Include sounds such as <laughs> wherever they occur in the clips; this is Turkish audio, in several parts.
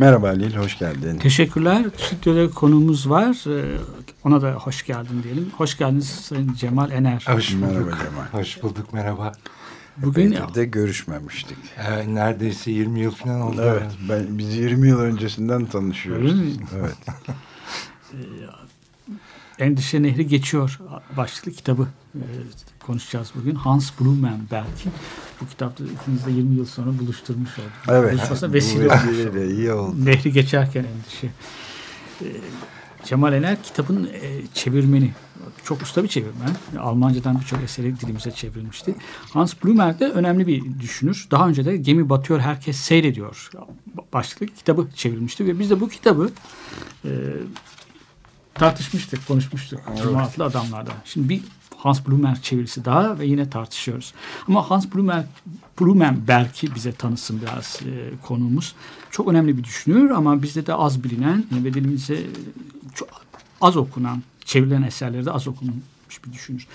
Merhaba Halil, hoş geldin. Teşekkürler. Stüdyoda konuğumuz var. Ee, Ona da hoş geldin diyelim. Hoş geldiniz Sayın Cemal Ener. Hoş bulduk. Merhaba Cemal. Hoş bulduk merhaba. Bugün Epeydir de görüşmemiştik. Ee, neredeyse 20 yıl falan oldu. Evet, ben, biz 20 yıl öncesinden tanışıyoruz. Öyle mi? Evet. <laughs> Endişe Nehri Geçiyor başlıklı kitabı e, konuşacağız bugün. Hans Blumenberg'in bu kitapta ikiniz de 20 yıl sonra buluşturmuş olduk. Evet. Buluşmasına Bu vesile olmuş iyi oldu. Nehri geçerken endişe. Ee, Cemal Ener kitabın e, çevirmeni. Çok usta bir çevirmen. Almancadan birçok eseri dilimize çevrilmişti. Hans Blumer de önemli bir düşünür. Daha önce de Gemi Batıyor Herkes Seyrediyor başlıklı kitabı çevrilmişti. Ve biz de bu kitabı e, tartışmıştık, konuşmuştuk. Cuma adlı adamlarda. Şimdi bir Hans Blumer çevirisi daha ve yine tartışıyoruz. Ama Hans Blumer, Blumenberg'i bize tanısın biraz e, konuğumuz. Çok önemli bir düşünür ama bizde de az bilinen ve dilimize çok az okunan, çevrilen eserleri de az okunmuş bir düşünür.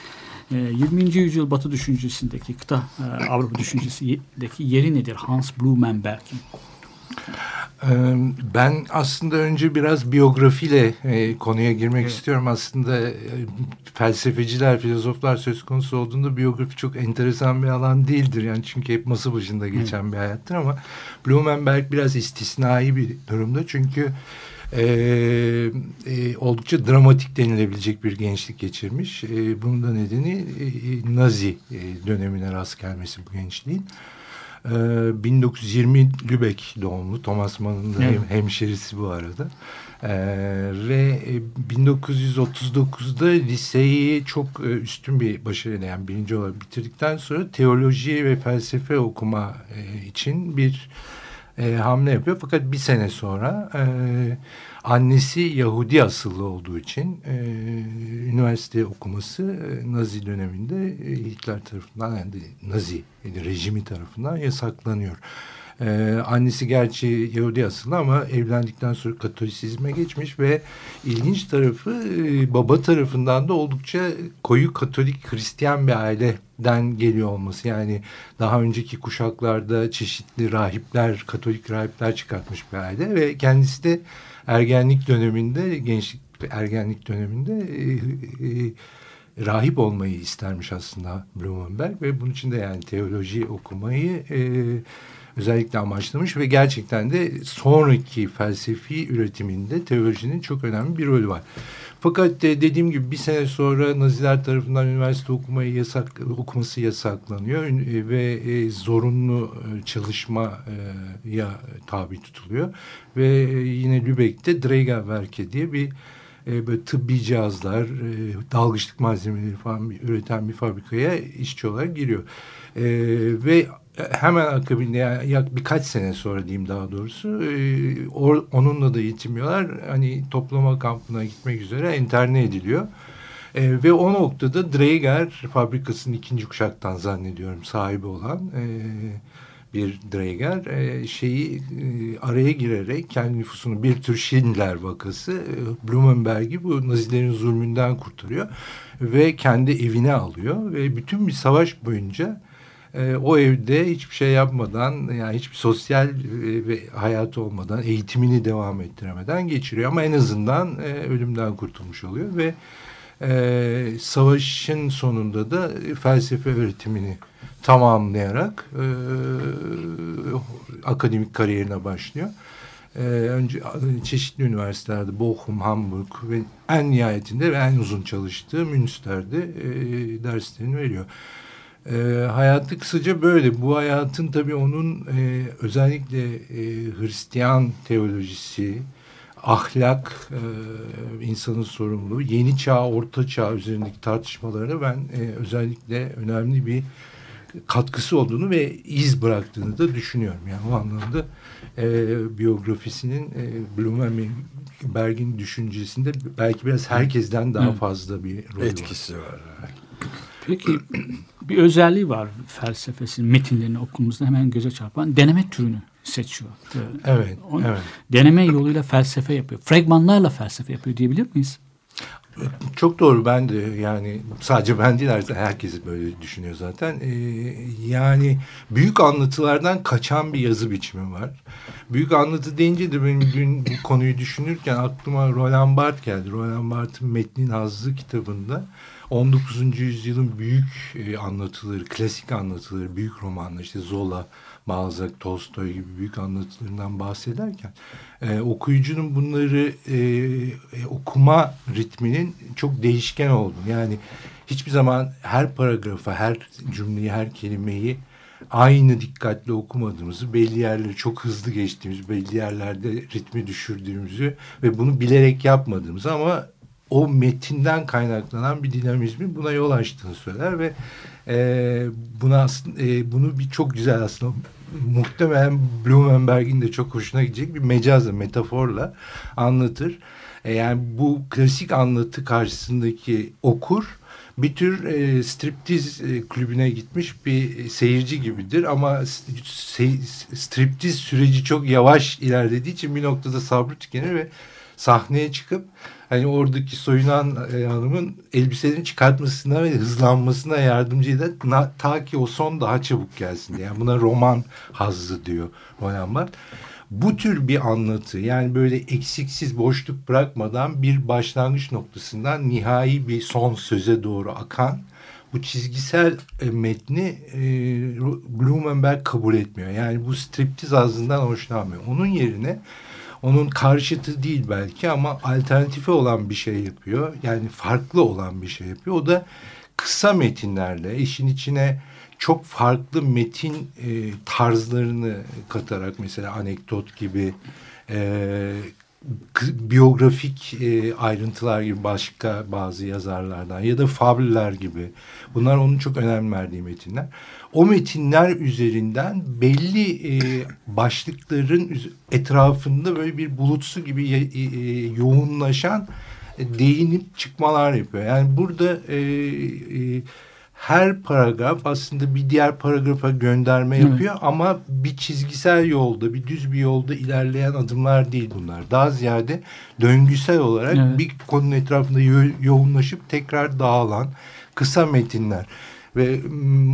E, 20. yüzyıl Batı düşüncesindeki, kıta e, Avrupa düşüncesindeki yeri nedir Hans Blumenberg'in? Ben aslında önce biraz biyografiyle e, konuya girmek Evet. istiyorum. Aslında e, felsefeciler, filozoflar söz konusu olduğunda biyografi çok enteresan bir alan değildir. Yani çünkü hep masa başında geçen bir hayattır ama Blumenberg biraz istisnai bir durumda. Çünkü e, e, oldukça dramatik denilebilecek bir gençlik geçirmiş. E, bunun da nedeni e, Nazi e, dönemine rast gelmesi bu gençliğin. Ee, 1920 Lübeck doğumlu. Thomas Mann'ın da Evet. hem, hemşerisi bu arada. Ee, ve e, 1939'da liseyi çok e, üstün bir başarıyla yani birinci olarak bitirdikten sonra teoloji ve felsefe okuma e, için bir e, hamle yapıyor. Fakat bir sene sonra e, annesi Yahudi asıllı olduğu için e, üniversite okuması e, Nazi döneminde e, Hitler tarafından yani Nazi rejimi tarafından yasaklanıyor. Ee, annesi gerçi Yahudi asıllı ama evlendikten sonra Katolisizme geçmiş ve ilginç tarafı e, baba tarafından da oldukça koyu Katolik Hristiyan bir aileden geliyor olması. Yani daha önceki kuşaklarda çeşitli rahipler, Katolik rahipler çıkartmış bir aile ve kendisi de ergenlik döneminde, gençlik ergenlik döneminde e, e, rahip olmayı istermiş aslında Blumenberg ve bunun için de yani teoloji okumayı e, özellikle amaçlamış ve gerçekten de sonraki felsefi üretiminde teolojinin çok önemli bir rolü var. Fakat e, dediğim gibi bir sene sonra Naziler tarafından üniversite okumayı yasak okuması yasaklanıyor e, ve e, zorunlu çalışmaya tabi tutuluyor ve yine Lübeck'te Drägerwerke diye bir böyle tıbbi cihazlar, dalgıçlık malzemeleri falan üreten bir fabrikaya işçi olarak giriyor. Ve hemen akabinde yani yak birkaç sene sonra diyeyim daha doğrusu e, onunla da yetinmiyorlar. Hani toplama kampına gitmek üzere enterne ediliyor. E, ve o noktada Draeger fabrikasının ikinci kuşaktan zannediyorum sahibi olan e, bir Draeger e, şeyi e, araya girerek kendi nüfusunu bir tür Schindler vakası e, Blumenberg'i bu Nazilerin zulmünden kurtarıyor ve kendi evine alıyor ve bütün bir savaş boyunca e, o evde hiçbir şey yapmadan yani hiçbir sosyal e, hayatı olmadan eğitimini devam ettiremeden geçiriyor ama en azından e, ölümden kurtulmuş oluyor ve e, savaşın sonunda da felsefe öğretimini tamamlayarak e, akademik kariyerine başlıyor. E, önce çeşitli üniversitelerde Bochum, Hamburg ve en nihayetinde ve en uzun çalıştığı Münster'de e, derslerini veriyor. E, hayatı kısaca böyle. Bu hayatın tabii onun e, özellikle e, Hristiyan teolojisi, ahlak, e, insanın sorumluluğu, yeni çağ, orta çağ üzerindeki tartışmalarını ben e, özellikle önemli bir katkısı olduğunu ve iz bıraktığını da düşünüyorum. Yani o anlamda e, biyografisinin e, Blumenberg'in düşüncesinde belki biraz herkesten daha fazla bir rol var. Etkisi var. Peki bir özelliği var felsefesinin metinlerini okumamızda hemen göze çarpan deneme türünü seçiyor. Evet, onu evet. Deneme yoluyla felsefe yapıyor. Fragmanlarla felsefe yapıyor diyebilir miyiz? Çok doğru ben de yani sadece ben değil herkes böyle düşünüyor zaten. Ee, yani büyük anlatılardan kaçan bir yazı biçimi var. Büyük anlatı deyince de benim dün bu konuyu düşünürken aklıma Roland Barthes geldi. Roland Barthes'in Metnin Hazzı kitabında 19. yüzyılın büyük e, anlatıları, klasik anlatıları, büyük romanlar işte Zola, Balzac, Tolstoy gibi büyük anlatılarından bahsederken e, okuyucunun bunları e, okuma ritminin çok değişken olduğunu yani hiçbir zaman her paragrafı, her cümleyi, her kelimeyi aynı dikkatle okumadığımızı, belli yerleri çok hızlı geçtiğimiz, belli yerlerde ritmi düşürdüğümüzü ve bunu bilerek yapmadığımızı ama o metinden kaynaklanan bir dinamizmin buna yol açtığını söyler ve e, buna e, bunu bir çok güzel aslında muhtemelen Blumenberg'in de çok hoşuna gidecek bir mecazla, metaforla anlatır. E, yani bu klasik anlatı karşısındaki okur bir tür e, striptiz e, kulübüne gitmiş bir seyirci gibidir ama se, striptiz süreci çok yavaş ilerlediği için bir noktada sabrı tükenir ve sahneye çıkıp hani oradaki soyunan e, hanımın elbiselerini çıkartmasına ve hızlanmasına yardımcı eder na, ta ki o son daha çabuk gelsin diye. Yani buna roman hazzı diyor Roland Barthes. Bu tür bir anlatı yani böyle eksiksiz boşluk bırakmadan bir başlangıç noktasından nihai bir son söze doğru akan bu çizgisel e, metni e, Blumenberg kabul etmiyor. Yani bu striptiz ağzından hoşlanmıyor. Onun yerine onun karşıtı değil belki ama alternatifi olan bir şey yapıyor. Yani farklı olan bir şey yapıyor. O da kısa metinlerle işin içine çok farklı metin e, tarzlarını katarak mesela anekdot gibi e, biyografik e, ayrıntılar gibi başka bazı yazarlardan ya da fabüller gibi bunlar onun çok önem verdiği metinler. O metinler üzerinden belli e, başlıkların etrafında böyle bir bulutsu gibi e, e, yoğunlaşan e, değinip çıkmalar yapıyor. Yani burada e, e, her paragraf aslında bir diğer paragrafa gönderme yapıyor evet. ama bir çizgisel yolda, bir düz bir yolda ilerleyen adımlar değil bunlar. Daha ziyade döngüsel olarak evet. bir konunun etrafında yo yoğunlaşıp tekrar dağılan kısa metinler. Ve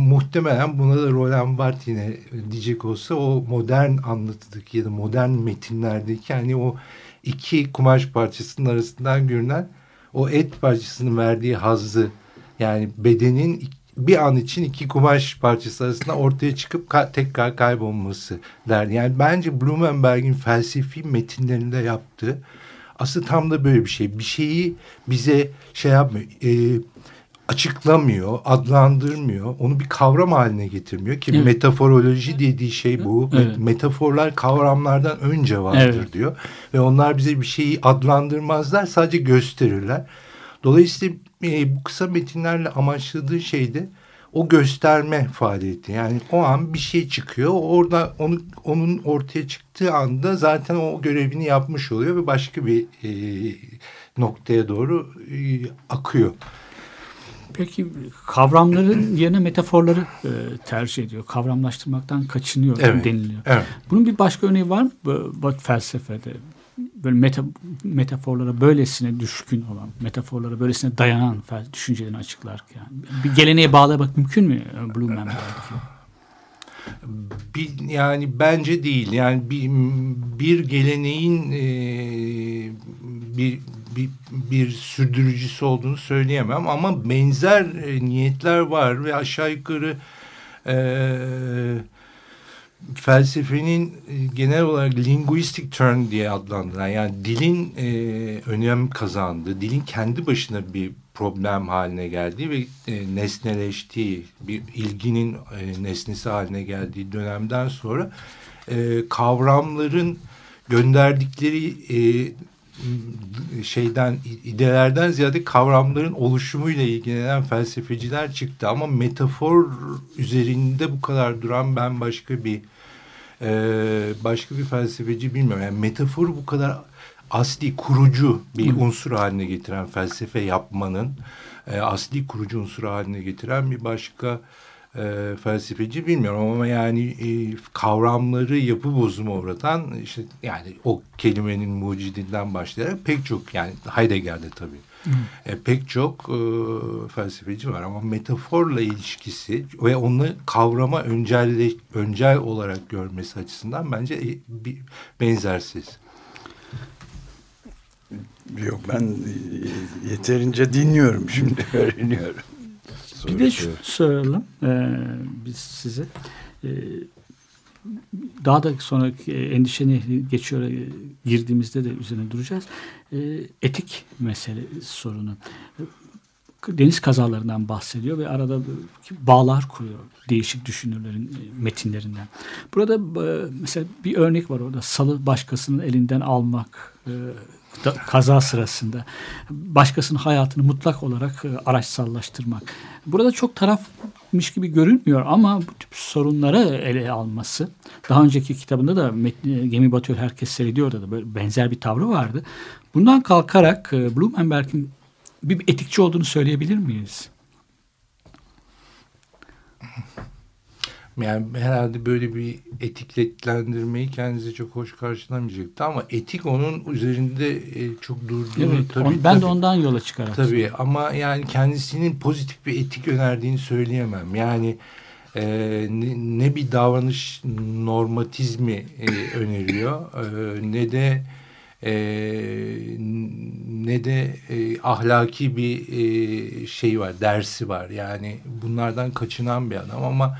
muhtemelen buna da Roland Barthes yine diyecek olsa o modern anlatıdaki ya da modern metinlerdeki hani o iki kumaş parçasının arasından görünen o et parçasının verdiği hazzı yani bedenin bir an için iki kumaş parçası arasında ortaya çıkıp ka tekrar kaybolması derdi. Yani bence Blumenberg'in felsefi metinlerinde yaptığı aslında tam da böyle bir şey. Bir şeyi bize şey yapmıyor, e, açıklamıyor, adlandırmıyor. Onu bir kavram haline getirmiyor ki evet. metaforoloji dediği şey bu. Evet. Metaforlar kavramlardan önce vardır evet. diyor. Ve onlar bize bir şeyi adlandırmazlar, sadece gösterirler. Dolayısıyla e, bu kısa metinlerle amaçladığı şey de o gösterme faaliyeti. Yani o an bir şey çıkıyor. Orada onu, onun ortaya çıktığı anda zaten o görevini yapmış oluyor ve başka bir e, noktaya doğru e, akıyor. Peki kavramların yerine metaforları e, tercih ediyor. Kavramlaştırmaktan kaçınıyor evet, deniliyor. Evet. Bunun bir başka örneği var mı bu felsefede? Böyle meta, metaforlara böylesine düşkün olan, metaforlara böylesine dayanan düşüncelerini açıklarken. Bir geleneğe bağlamak mümkün mü Blumenberg'de? Bir, yani bence değil. Yani bir, bir geleneğin e, bir, bir, bir sürdürücüsü olduğunu söyleyemem. Ama benzer e, niyetler var ve aşağı yukarı e, felsefenin e, genel olarak linguistic turn diye adlandıran yani dilin e, önem kazandığı, dilin kendi başına bir problem haline geldiği ve e, nesneleştiği, bir ilginin e, nesnesi haline geldiği dönemden sonra e, kavramların gönderdikleri e, şeyden idelerden ziyade kavramların oluşumuyla ilgilenen felsefeciler çıktı. Ama metafor üzerinde bu kadar duran ben başka bir e, başka bir felsefeci bilmiyorum. Yani metafor bu kadar asli kurucu bir unsur haline getiren felsefe yapmanın e, asli kurucu unsur haline getiren bir başka e, felsefeci bilmiyorum. Ama yani e, kavramları yapı bozumu uğratan işte yani o kelimenin mucidinden başlayarak pek çok yani Heidegger'de tabii e, pek çok e, felsefeci var ama metaforla ilişkisi ve onu kavrama öncelle, öncel olarak görmesi açısından bence e, bir, benzersiz. Yok ben e, yeterince dinliyorum şimdi <laughs> öğreniyorum. Bir de şu soralım e, biz size. E, daha da sonraki endişeni geçiyor e, girdiğimizde de üzerine duracağız. E, etik mesele sorunu. Deniz kazalarından bahsediyor ve arada bağlar kuruyor değişik düşünürlerin e, metinlerinden. Burada e, mesela bir örnek var orada salı başkasının elinden almak e, kaza sırasında başkasının hayatını mutlak olarak e, araçsallaştırmak. Burada çok tarafmış gibi görünmüyor ama bu tip sorunları ele alması. Daha önceki kitabında da metni, Gemi Batıyor Herkes Seyrediyor'da da böyle benzer bir tavrı vardı. Bundan kalkarak e, Blumenberg'in bir etikçi olduğunu söyleyebilir miyiz? Yani herhalde böyle bir etikletlendirmeyi kendisi çok hoş karşılamayacaktı ama etik onun üzerinde e, çok durduğunu Evet, tabii, on- ben de tabii. ondan yola çıkarak. Tabii ama yani kendisinin pozitif bir etik önerdiğini söyleyemem. Yani e, ne, ne bir davranış normatizmi e, öneriyor e, ne de e, ne de e, ahlaki bir e, şey var, dersi var. Yani bunlardan kaçınan bir adam ama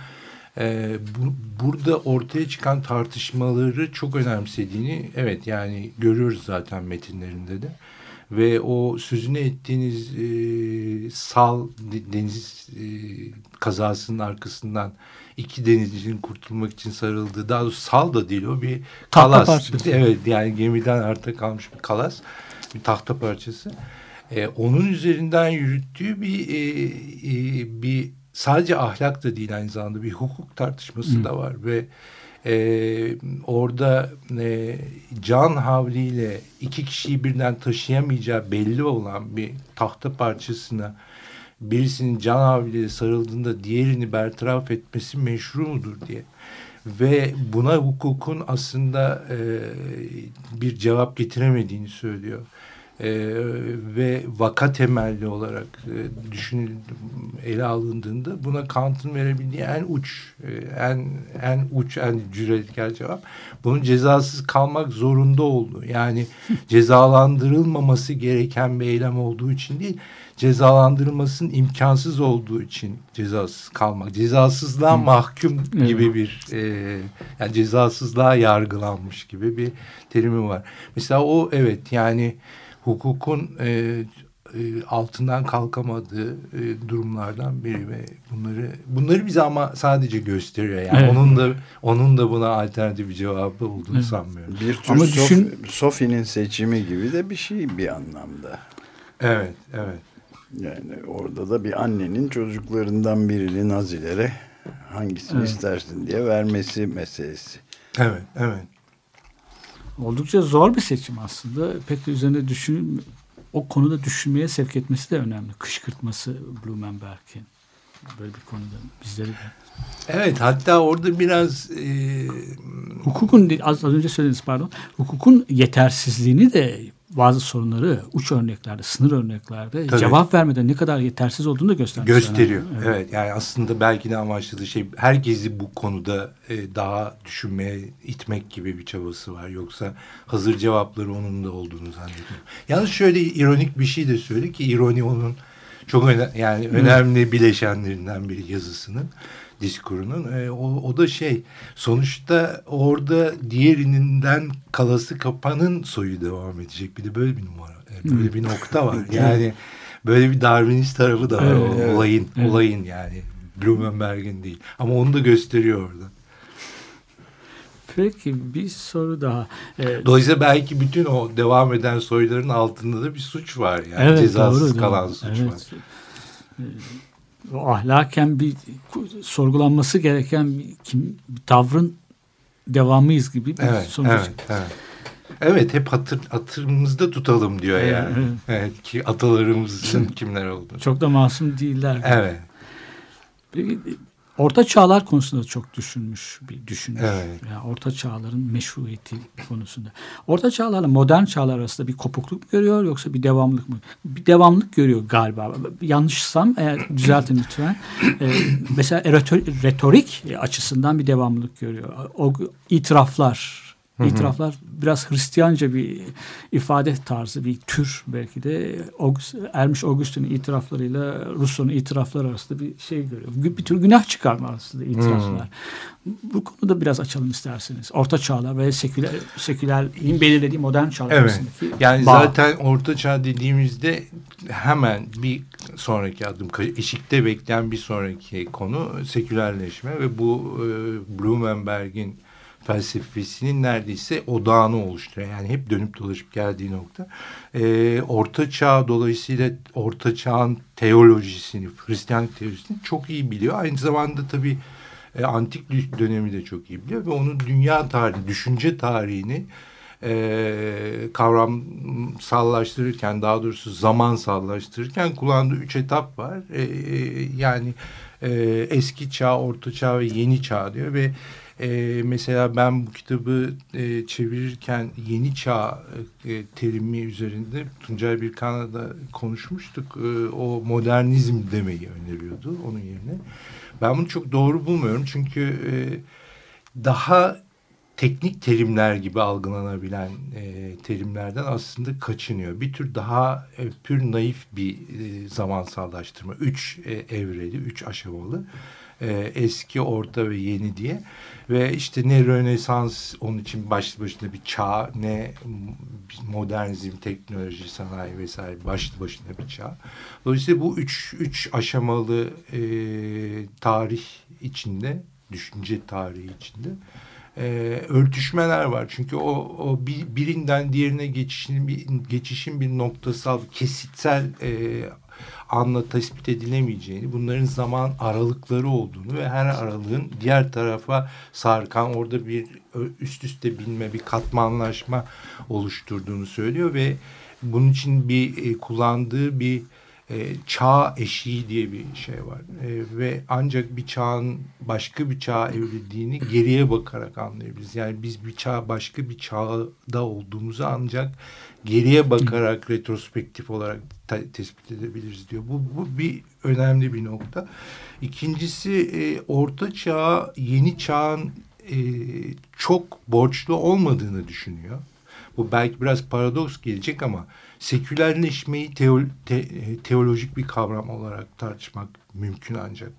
e, bu, burada ortaya çıkan tartışmaları çok önemsediğini evet yani görüyoruz zaten metinlerinde de ve o sözünü ettiğiniz e, sal de- deniz e, kazasının arkasından iki denizcinin kurtulmak için sarıldığı daha doğrusu sal da değil o bir kalas. <laughs> Evet yani gemiden arta kalmış bir kalas bir tahta parçası. E, onun üzerinden yürüttüğü bir e, e, bir sadece ahlak da değil aynı zamanda bir hukuk tartışması da var ve e, orada e, can havliyle iki kişiyi birden taşıyamayacağı belli olan bir tahta parçasına birisinin can havliyle sarıldığında diğerini bertaraf etmesi meşru mudur diye ve buna hukukun aslında e, bir cevap getiremediğini söylüyor. E, ve vaka temelli olarak e, düşünül ele alındığında buna Kant'ın verebildiği en uç e, en en uç en cüretkar cevap bunun cezasız kalmak zorunda olduğu yani <laughs> cezalandırılmaması gereken bir eylem olduğu için değil cezalandırılmasının imkansız olduğu için cezasız kalmak cezasızlığa mahkum Evet. gibi bir e, yani cezasızlığa yargılanmış gibi bir terimi var. Mesela o evet yani hukukun e, e, altından kalkamadığı e, durumlardan biri ve bunları bunları bize ama sadece gösteriyor yani Evet. onun da onun da buna alternatif bir cevabı olduğunu Evet. sanmıyorum. Bir tür Ama düşün- Sophie'nin seçimi gibi de bir şey bir anlamda. Evet, evet. Yani orada da bir annenin çocuklarından birini nazilere hangisini Evet. istersin diye vermesi meselesi. Evet, evet. Oldukça zor bir seçim aslında. Pek de üzerine düşün, o konuda düşünmeye sevk etmesi de önemli. Kışkırtması Blumenberg'in. Böyle bir konuda bizleri. Evet, hatta orada biraz e, Hukukun az, az önce söylediniz pardon. Hukukun yetersizliğini de bazı sorunları uç örneklerde, sınır örneklerde Tabii. cevap vermeden ne kadar yetersiz olduğunu da göstermiş. gösteriyor. önemli. Evet. yani aslında belki de amaçladığı şey herkesi bu konuda e, daha düşünmeye itmek gibi bir çabası var. Yoksa hazır cevapları onun da olduğunu zannediyorum. Yalnız şöyle ironik bir şey de söyle ki ironi onun çok öne, yani önemli bileşenlerinden biri yazısının diskurunun. E, o, o da şey sonuçta orada diğerinden kalası kapanın soyu devam edecek. Bir de böyle bir numara. e, böyle bir nokta var. <laughs> Yani böyle bir Darwinist tarafı da var Evet, o olayın. Evet. Olayın yani. Blumenberg'in değil. Ama onu da gösteriyor orada. Peki bir soru daha. Ee, Dolayısıyla belki bütün o devam eden soyların altında da bir suç var yani evet, cezasız doğru, kalan doğru. suç evet. var. Ee, o ahlaken bir sorgulanması gereken bir, kim, bir tavrın devamıyız gibi bir Evet, sonuç. evet, evet. Evet hep hatır, hatırımızda tutalım diyor Evet, yani. evet. Evet. ki atalarımızın kimler olduğunu. Çok da masum değiller. Evet. Peki, Orta çağlar konusunda çok düşünmüş bir düşünür. Evet. Yani orta çağların meşruiyeti konusunda. Orta çağlarla modern çağlar arasında bir kopukluk mı görüyor yoksa bir devamlık mı? Bir devamlık görüyor galiba. Yanlışsam eğer düzeltin lütfen. Ee, mesela retor- retorik açısından bir devamlılık görüyor. O itiraflar İtiraflar biraz Hristiyanca bir ifade tarzı, bir tür belki de August, Ermiş Augustin'in itiraflarıyla Rousseau'nun itirafları arasında bir şey görüyor. Bir tür günah çıkarma aslında itiraflar. Bu konuda biraz açalım isterseniz. Orta çağlar ve seküler, sekülerliğin belirlediği modern çağlar Evet. arasındaki Yani bağ. zaten orta çağ dediğimizde hemen bir sonraki adım eşikte bekleyen bir sonraki konu sekülerleşme ve bu e, Blumenberg'in felsefesinin neredeyse odağını oluşturuyor. Yani hep dönüp dolaşıp geldiği nokta. E, orta çağ dolayısıyla orta çağın teolojisini, Hristiyanlık teolojisini çok iyi biliyor. Aynı zamanda tabii e, antik dönemi de çok iyi biliyor ve onun dünya tarihi, düşünce tarihini e, kavramsallaştırırken daha doğrusu zamansallaştırırken kullandığı üç etap var. E, e, yani e, eski çağ, orta çağ ve yeni çağ diyor ve e, mesela ben bu kitabı e, çevirirken yeni çağ e, terimi üzerinde Tuncay Birkan'la konuşmuştuk. E, o modernizm demeyi öneriyordu onun yerine. Ben bunu çok doğru bulmuyorum çünkü e, daha teknik terimler gibi algılanabilen e, terimlerden aslında kaçınıyor. Bir tür daha e, pür naif bir e, zamansallaştırma. Üç e, evreli, üç aşamalı. E, eski, orta ve yeni diye. Ve işte ne Rönesans onun için başlı başına bir çağ, ne modernizm, teknoloji, sanayi vesaire başlı başına bir çağ. Dolayısıyla bu üç, üç aşamalı e, tarih içinde, düşünce tarihi içinde e, örtüşmeler var. Çünkü o, o bir, birinden diğerine geçişin bir, geçişin bir noktasal, kesitsel e, anla tespit edilemeyeceğini, bunların zaman aralıkları olduğunu ve her aralığın diğer tarafa sarkan orada bir üst üste binme, bir katmanlaşma oluşturduğunu söylüyor ve bunun için bir e, kullandığı bir e, çağ eşiği diye bir şey var. E, ve ancak bir çağın başka bir çağa evrildiğini geriye bakarak anlayabiliriz. Yani biz bir çağ başka bir çağda olduğumuzu ancak geriye bakarak retrospektif olarak tespit edebiliriz diyor. Bu, bu bir önemli bir nokta. İkincisi e, orta çağ yeni çağın e, çok borçlu olmadığını düşünüyor. Bu belki biraz paradoks gelecek ama sekülerleşmeyi teo, te, teolojik bir kavram olarak tartışmak mümkün ancak.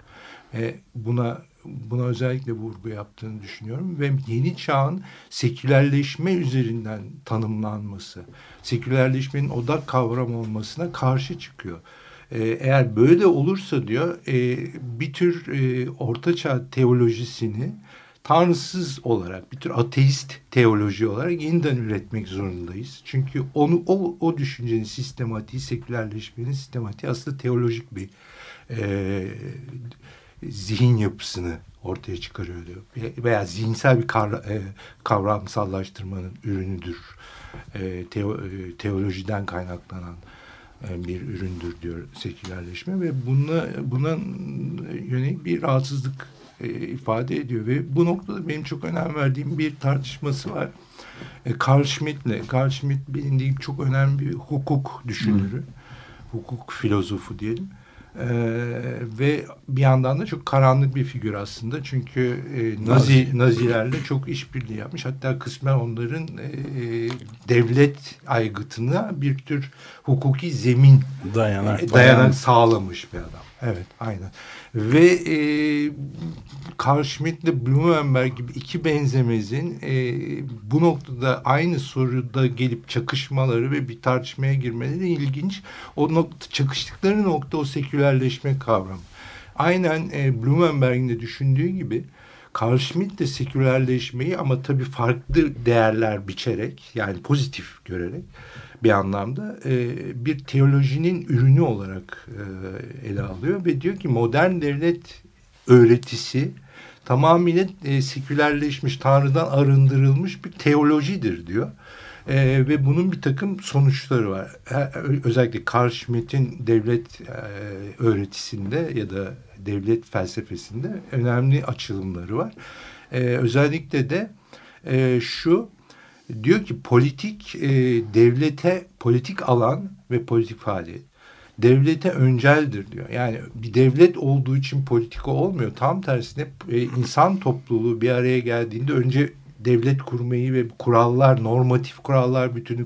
E, buna buna özellikle vurgu yaptığını düşünüyorum ve yeni çağın sekülerleşme üzerinden tanımlanması, sekülerleşmenin odak kavram olmasına karşı çıkıyor. Ee, eğer böyle olursa diyor e, bir tür e, ortaçağ teolojisini tanrısız olarak bir tür ateist teoloji olarak yeniden üretmek zorundayız. Çünkü onu o, o düşüncenin sistematiği, sekülerleşmenin sistematiği aslında teolojik bir e, zihin yapısını ortaya çıkarıyor diyor. Veya zihinsel bir e, kavramsallaştırmanın ürünüdür. E, e, teolojiden kaynaklanan bir üründür diyor sekülerleşme ve buna buna yönelik bir rahatsızlık ifade ediyor ve bu noktada benim çok önem verdiğim bir tartışması var. Carl Schmitt'le. Carl Schmitt bilindiği çok önemli bir hukuk düşünürü. Hı. Hukuk filozofu diyelim. Ee, ve bir yandan da çok karanlık bir figür aslında çünkü e, Nazi Nazilerle çok işbirliği yapmış hatta kısmen onların e, devlet aygıtına bir tür hukuki zemin dayanak, e, dayanak sağlamış bir adam. Evet aynen. Ve e, Carl Schmitt ile Blumenberg gibi iki benzemezin e, bu noktada aynı soruda gelip çakışmaları ve bir tartışmaya girmeleri ilginç. O nokta, çakıştıkları nokta o sekülerleşme kavramı. Aynen e, Blumenberg'in de düşündüğü gibi Carl Schmitt de sekülerleşmeyi ama tabii farklı değerler biçerek yani pozitif görerek bir anlamda e, bir teolojinin ürünü olarak e, ele alıyor ve diyor ki modern devlet öğretisi tamamıyla e, sekülerleşmiş, Tanrı'dan arındırılmış bir teolojidir diyor. E, ve bunun bir takım sonuçları var. Özellikle Carl Schmitt'in devlet e, öğretisinde ya da devlet felsefesinde önemli açılımları var. E, özellikle de e, şu diyor ki politik e, devlete politik alan ve politik faaliyet devlete önceldir diyor. Yani bir devlet olduğu için politika olmuyor. Tam tersine e, insan topluluğu bir araya geldiğinde önce devlet kurmayı ve kurallar, normatif kurallar bütünü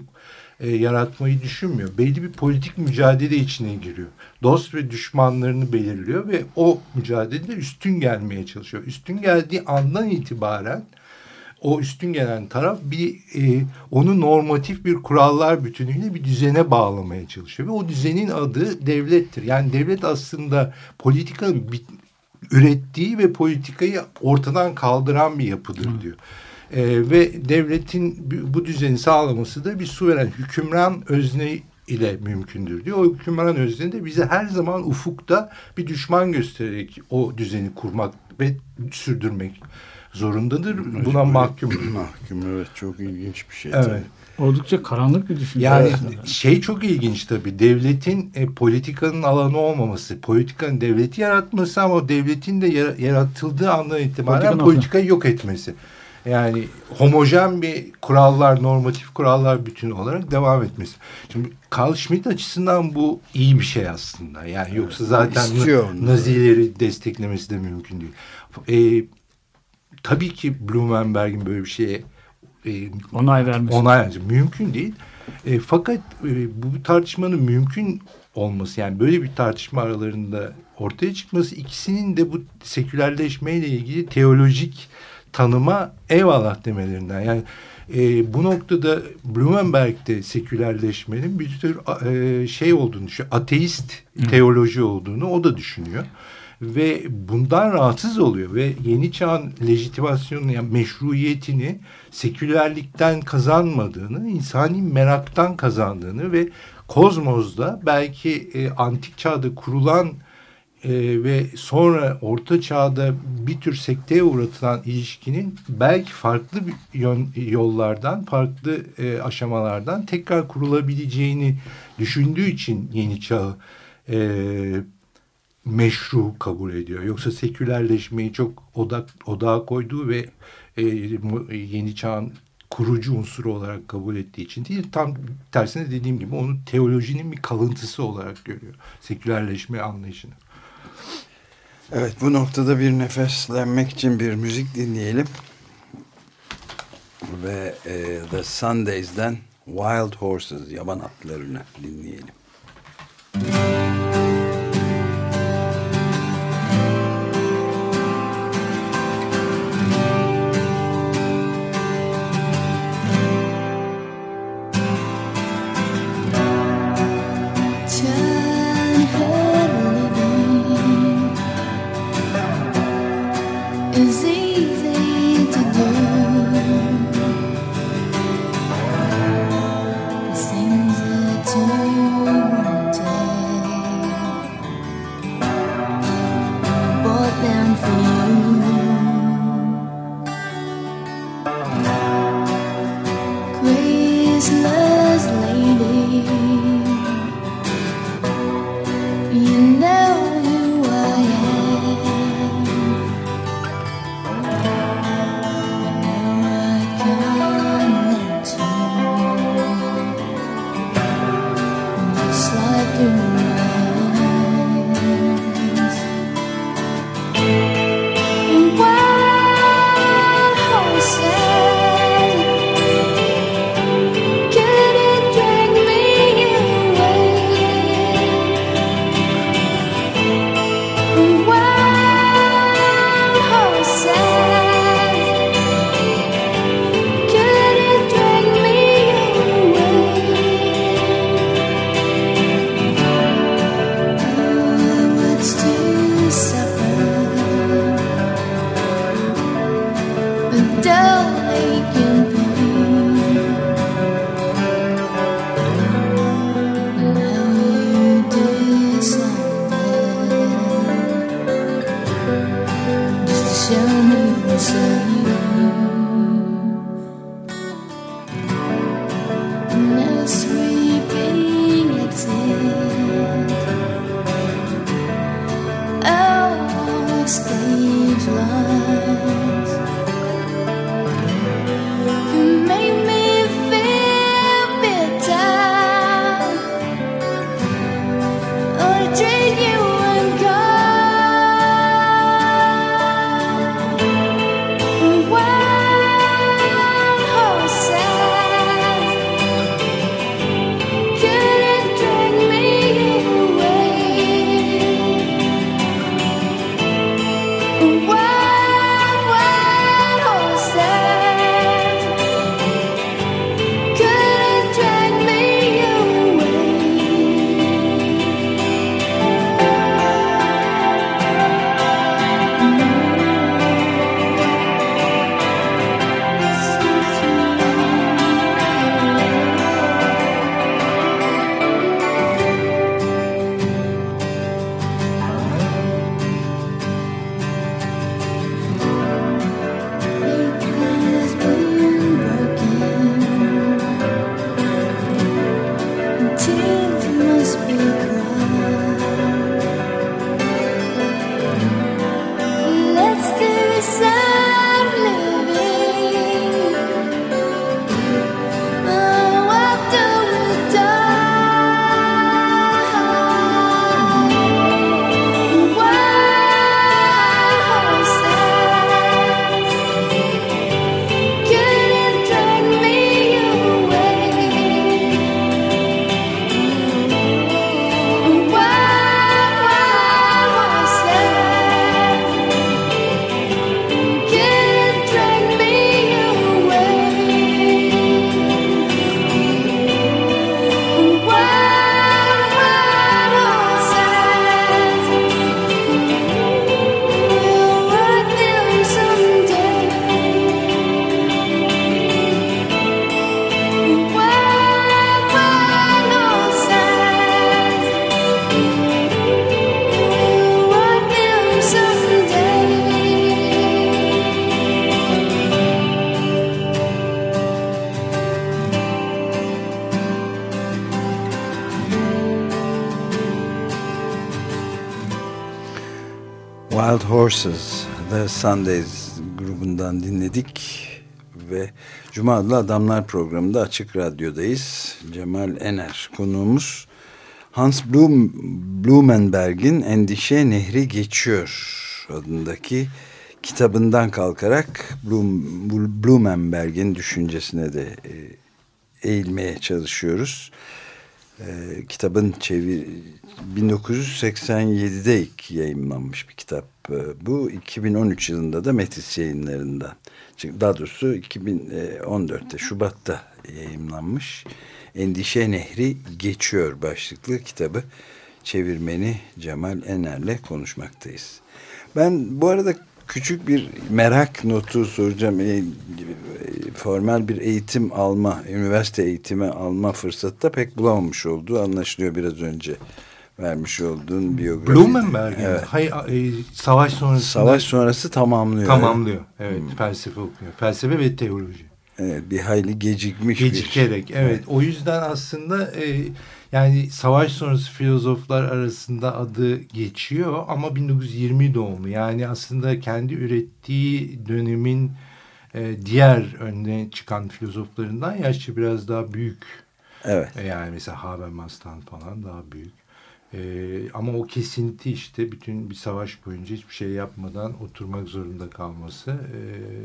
e, yaratmayı düşünmüyor. Belli bir politik mücadele içine giriyor. Dost ve düşmanlarını belirliyor ve o mücadelede üstün gelmeye çalışıyor. Üstün geldiği andan itibaren o üstün gelen taraf bir e, onu normatif bir kurallar bütünüyle bir düzene bağlamaya çalışıyor ve o düzenin adı devlettir. Yani devlet aslında politikanın ürettiği ve politikayı ortadan kaldıran bir yapıdır Hı. diyor. E, ve devletin bu düzeni sağlaması da bir suveren hükümran özne ile mümkündür diyor. O hükümran özne de bize her zaman ufukta bir düşman göstererek o düzeni kurmak ve sürdürmek zorundadır. Buna mahkum. <clears throat> mahkum evet çok ilginç bir şey. Evet. Tabii. Oldukça karanlık bir düşünce. Yani şey çok ilginç tabii. Devletin e, politikanın alanı olmaması, politikanın devleti yaratması ama devletin de yaratıldığı andan itibaren politikayı yok etmesi. Yani homojen bir kurallar, normatif kurallar bütünü olarak devam etmesi. Şimdi Carl Schmitt açısından bu iyi bir şey aslında. Yani yoksa zaten Nazileri desteklemesi de mümkün değil. E, tabii ki Blumenberg'in böyle bir şeye e, onay vermesi onay vermesi mümkün değil. E, fakat e, bu tartışmanın mümkün olması yani böyle bir tartışma aralarında ortaya çıkması ikisinin de bu sekülerleşmeyle ilgili teolojik tanıma eyvallah demelerinden. Yani e, bu noktada Blumenberg'de sekülerleşmenin bir tür e, şey olduğunu düşünüyor. Ateist Hı. teoloji olduğunu o da düşünüyor ve bundan rahatsız oluyor ve yeni çağın lejitimasyonunu yani meşruiyetini sekülerlikten kazanmadığını, insani meraktan kazandığını ve kozmozda belki e, antik çağda kurulan e, ve sonra orta çağda bir tür sekteye uğratılan ilişkinin belki farklı yön, yollardan, farklı e, aşamalardan tekrar kurulabileceğini düşündüğü için yeni çağı e, meşru kabul ediyor. Yoksa sekülerleşmeyi çok odak odağa koyduğu ve e, yeni çağın kurucu unsuru olarak kabul ettiği için değil. Tam tersine dediğim gibi onu teolojinin bir kalıntısı olarak görüyor. Sekülerleşme anlayışını. Evet bu noktada bir nefeslenmek için bir müzik dinleyelim. Ve e, The Sundays'den Wild Horses, yaban atlarını dinleyelim. Müzik Horses The Sundays grubundan dinledik ve Cuma adlı Adamlar programında Açık Radyo'dayız. Cemal Ener konuğumuz Hans Blum, Blumenberg'in Endişe Nehri Geçiyor adındaki kitabından kalkarak Blum, Blumenberg'in düşüncesine de e, eğilmeye çalışıyoruz. E, kitabın çevir 1987'de ilk yayınlanmış bir kitap. E, bu 2013 yılında da Metis yayınlarından. Daha doğrusu 2014'te Şubat'ta yayınlanmış. Endişe Nehri Geçiyor başlıklı kitabı çevirmeni Cemal Ener'le konuşmaktayız. Ben bu arada küçük bir merak notu soracağım. E, formal bir eğitim alma, üniversite eğitimi alma fırsatı da pek bulamamış olduğu anlaşılıyor biraz önce vermiş olduğun biyografi. Blumenberg'in evet. hayır, e, savaş sonrası savaş sonrası tamamlıyor. tamamlıyor. Evet, hmm. felsefe okuyor. Felsefe ve teoloji. Evet, bir hayli gecikmiş Gecikerek, bir. evet. evet. O yüzden aslında e, yani savaş sonrası filozoflar arasında adı geçiyor ama 1920 doğumlu. Yani aslında kendi ürettiği dönemin e, diğer önüne çıkan filozoflarından yaşça biraz daha büyük. Evet. E, yani mesela Habermas'tan falan daha büyük. Ee, ama o kesinti işte bütün bir savaş boyunca hiçbir şey yapmadan oturmak zorunda kalması e,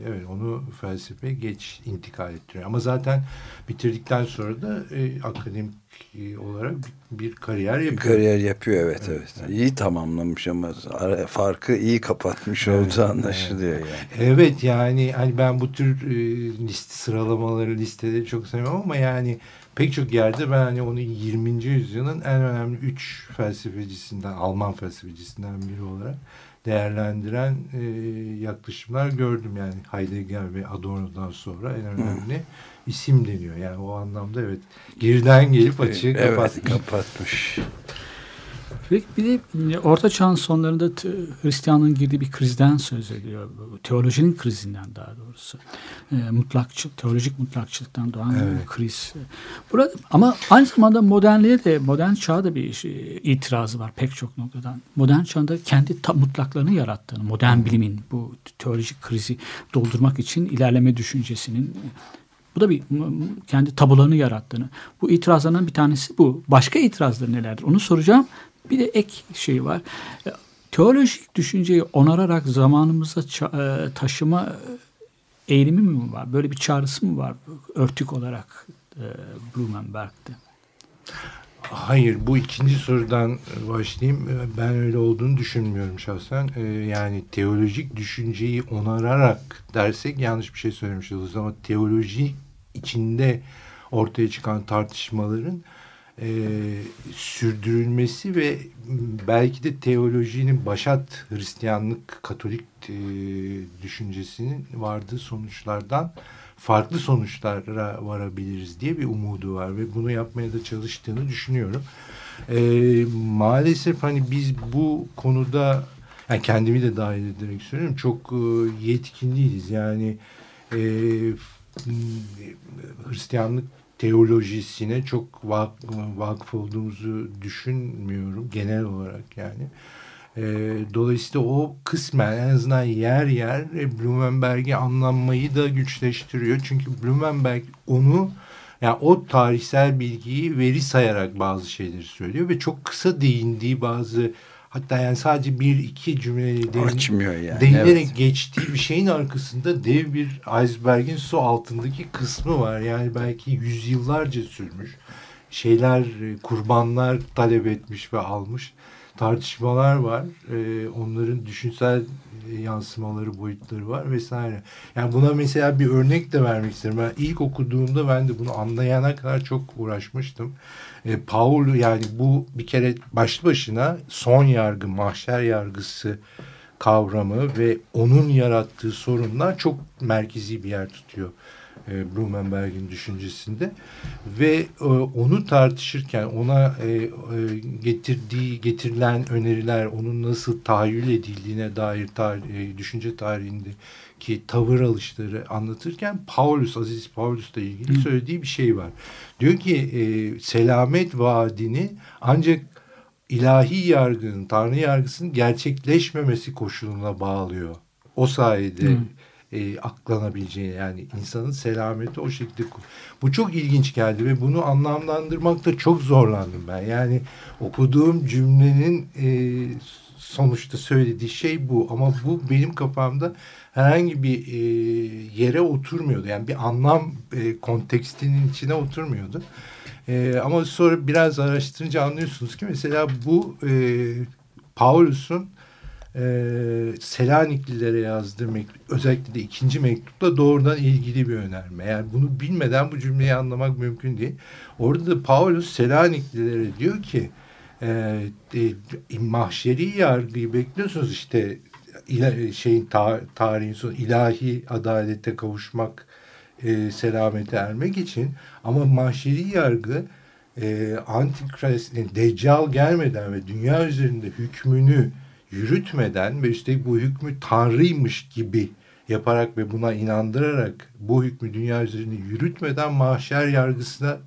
evet onu felsefe geç intikal ettiriyor. Ama zaten bitirdikten sonra da e, akademik e, olarak bir, bir kariyer yapıyor. Kariyer yapıyor evet evet. evet. İyi tamamlamış ama farkı iyi kapatmış evet, olduğu anlaşılıyor evet. yani. Evet yani hani ben bu tür e, liste sıralamaları listeleri çok sevmem ama yani pek çok yerde ben hani onu 20. yüzyılın en önemli üç felsefecisinden, Alman felsefecisinden biri olarak değerlendiren e, yaklaşımlar gördüm. Yani Heidegger ve Adorno'dan sonra en önemli Hı. isim deniyor. Yani o anlamda evet geriden gelip açığı evet, kapatmış. kapatmış. <laughs> Bir de e, Orta Çağ'ın sonlarında Hristiyanlığın girdiği bir krizden söz ediyor. Teolojinin krizinden daha doğrusu. E, mutlakçı, teolojik mutlakçılıktan doğan evet. bir kriz. Burada, ama aynı zamanda modernliğe de, modern çağa da bir şey, itirazı var pek çok noktadan. Modern çağda kendi ta, mutlaklarını yarattığını, modern bilimin bu teolojik krizi doldurmak için ilerleme düşüncesinin bu da bir kendi tabularını yarattığını. Bu itirazlardan bir tanesi bu. Başka itirazları nelerdir? Onu soracağım. Bir de ek şey var. E, teolojik düşünceyi onararak zamanımıza e, taşıma eğilimi mi var? Böyle bir çağrısı mı var örtük olarak e, Blumenberg'de? Hayır bu ikinci sorudan başlayayım. Ben öyle olduğunu düşünmüyorum şahsen. Yani teolojik düşünceyi onararak dersek yanlış bir şey söylemiş oluruz ama teoloji içinde ortaya çıkan tartışmaların e, sürdürülmesi ve belki de teolojinin başat Hristiyanlık, Katolik e, düşüncesinin vardığı sonuçlardan farklı sonuçlara varabiliriz diye bir umudu var ve bunu yapmaya da çalıştığını düşünüyorum. E, maalesef hani biz bu konuda yani kendimi de dahil ederek söylüyorum çok e, yetkin değiliz. Yani e, Hristiyanlık teolojisine çok vak vakıf olduğumuzu düşünmüyorum genel olarak yani. E, dolayısıyla o kısmen en azından yer yer Blumenberg'i anlamayı da güçleştiriyor. Çünkü Blumenberg onu yani o tarihsel bilgiyi veri sayarak bazı şeyleri söylüyor ve çok kısa değindiği bazı Hatta yani sadece bir iki cümleyle değin, yani. değinerek evet. geçtiği bir şeyin arkasında dev bir iceberg'in su altındaki kısmı var. Yani belki yüzyıllarca sürmüş. Şeyler, e, kurbanlar talep etmiş ve almış. Tartışmalar var. Ee, onların düşünsel yansımaları, boyutları var vesaire. Yani buna mesela bir örnek de vermek isterim. Ben ilk okuduğumda ben de bunu anlayana kadar çok uğraşmıştım. E, Paul yani bu bir kere başlı başına son yargı, mahşer yargısı kavramı ve onun yarattığı sorunlar çok merkezi bir yer tutuyor e, Blumenberg'in düşüncesinde ve e, onu tartışırken ona e, e, getirdiği getirilen öneriler onun nasıl tahayyül edildiğine dair tarih, e, düşünce tarihindeki tavır alışları anlatırken Paulus Aziz Paulus'la ilgili söylediği bir şey var. Diyor ki e, selamet vaadini ancak ilahi yargının, tanrı yargısının gerçekleşmemesi koşuluna bağlıyor. O sayede Hı. E, aklanabileceğini yani insanın selameti o şekilde. Bu çok ilginç geldi ve bunu anlamlandırmakta çok zorlandım ben. Yani okuduğum cümlenin e, sonuçta söylediği şey bu ama bu benim kafamda herhangi bir e, yere oturmuyordu. Yani bir anlam e, kontekstinin içine oturmuyordu. E, ama sonra biraz araştırınca anlıyorsunuz ki mesela bu e, Paulus'un e, Selaniklilere yazdığı mektup, özellikle de ikinci mektupla doğrudan ilgili bir önerme. Yani bunu bilmeden bu cümleyi anlamak mümkün değil. Orada da Paulus Selaniklilere diyor ki e, e, mahşeri yargıyı bekliyorsunuz işte ila- şeyin ta, tarihin sonu ilahi adalete kavuşmak e, selamete ermek için ama mahşeri yargı e, antikrist yani deccal gelmeden ve dünya üzerinde hükmünü yürütmeden ve üstelik bu hükmü tanrıymış gibi yaparak ve buna inandırarak bu hükmü dünya üzerinde yürütmeden mahşer yargısına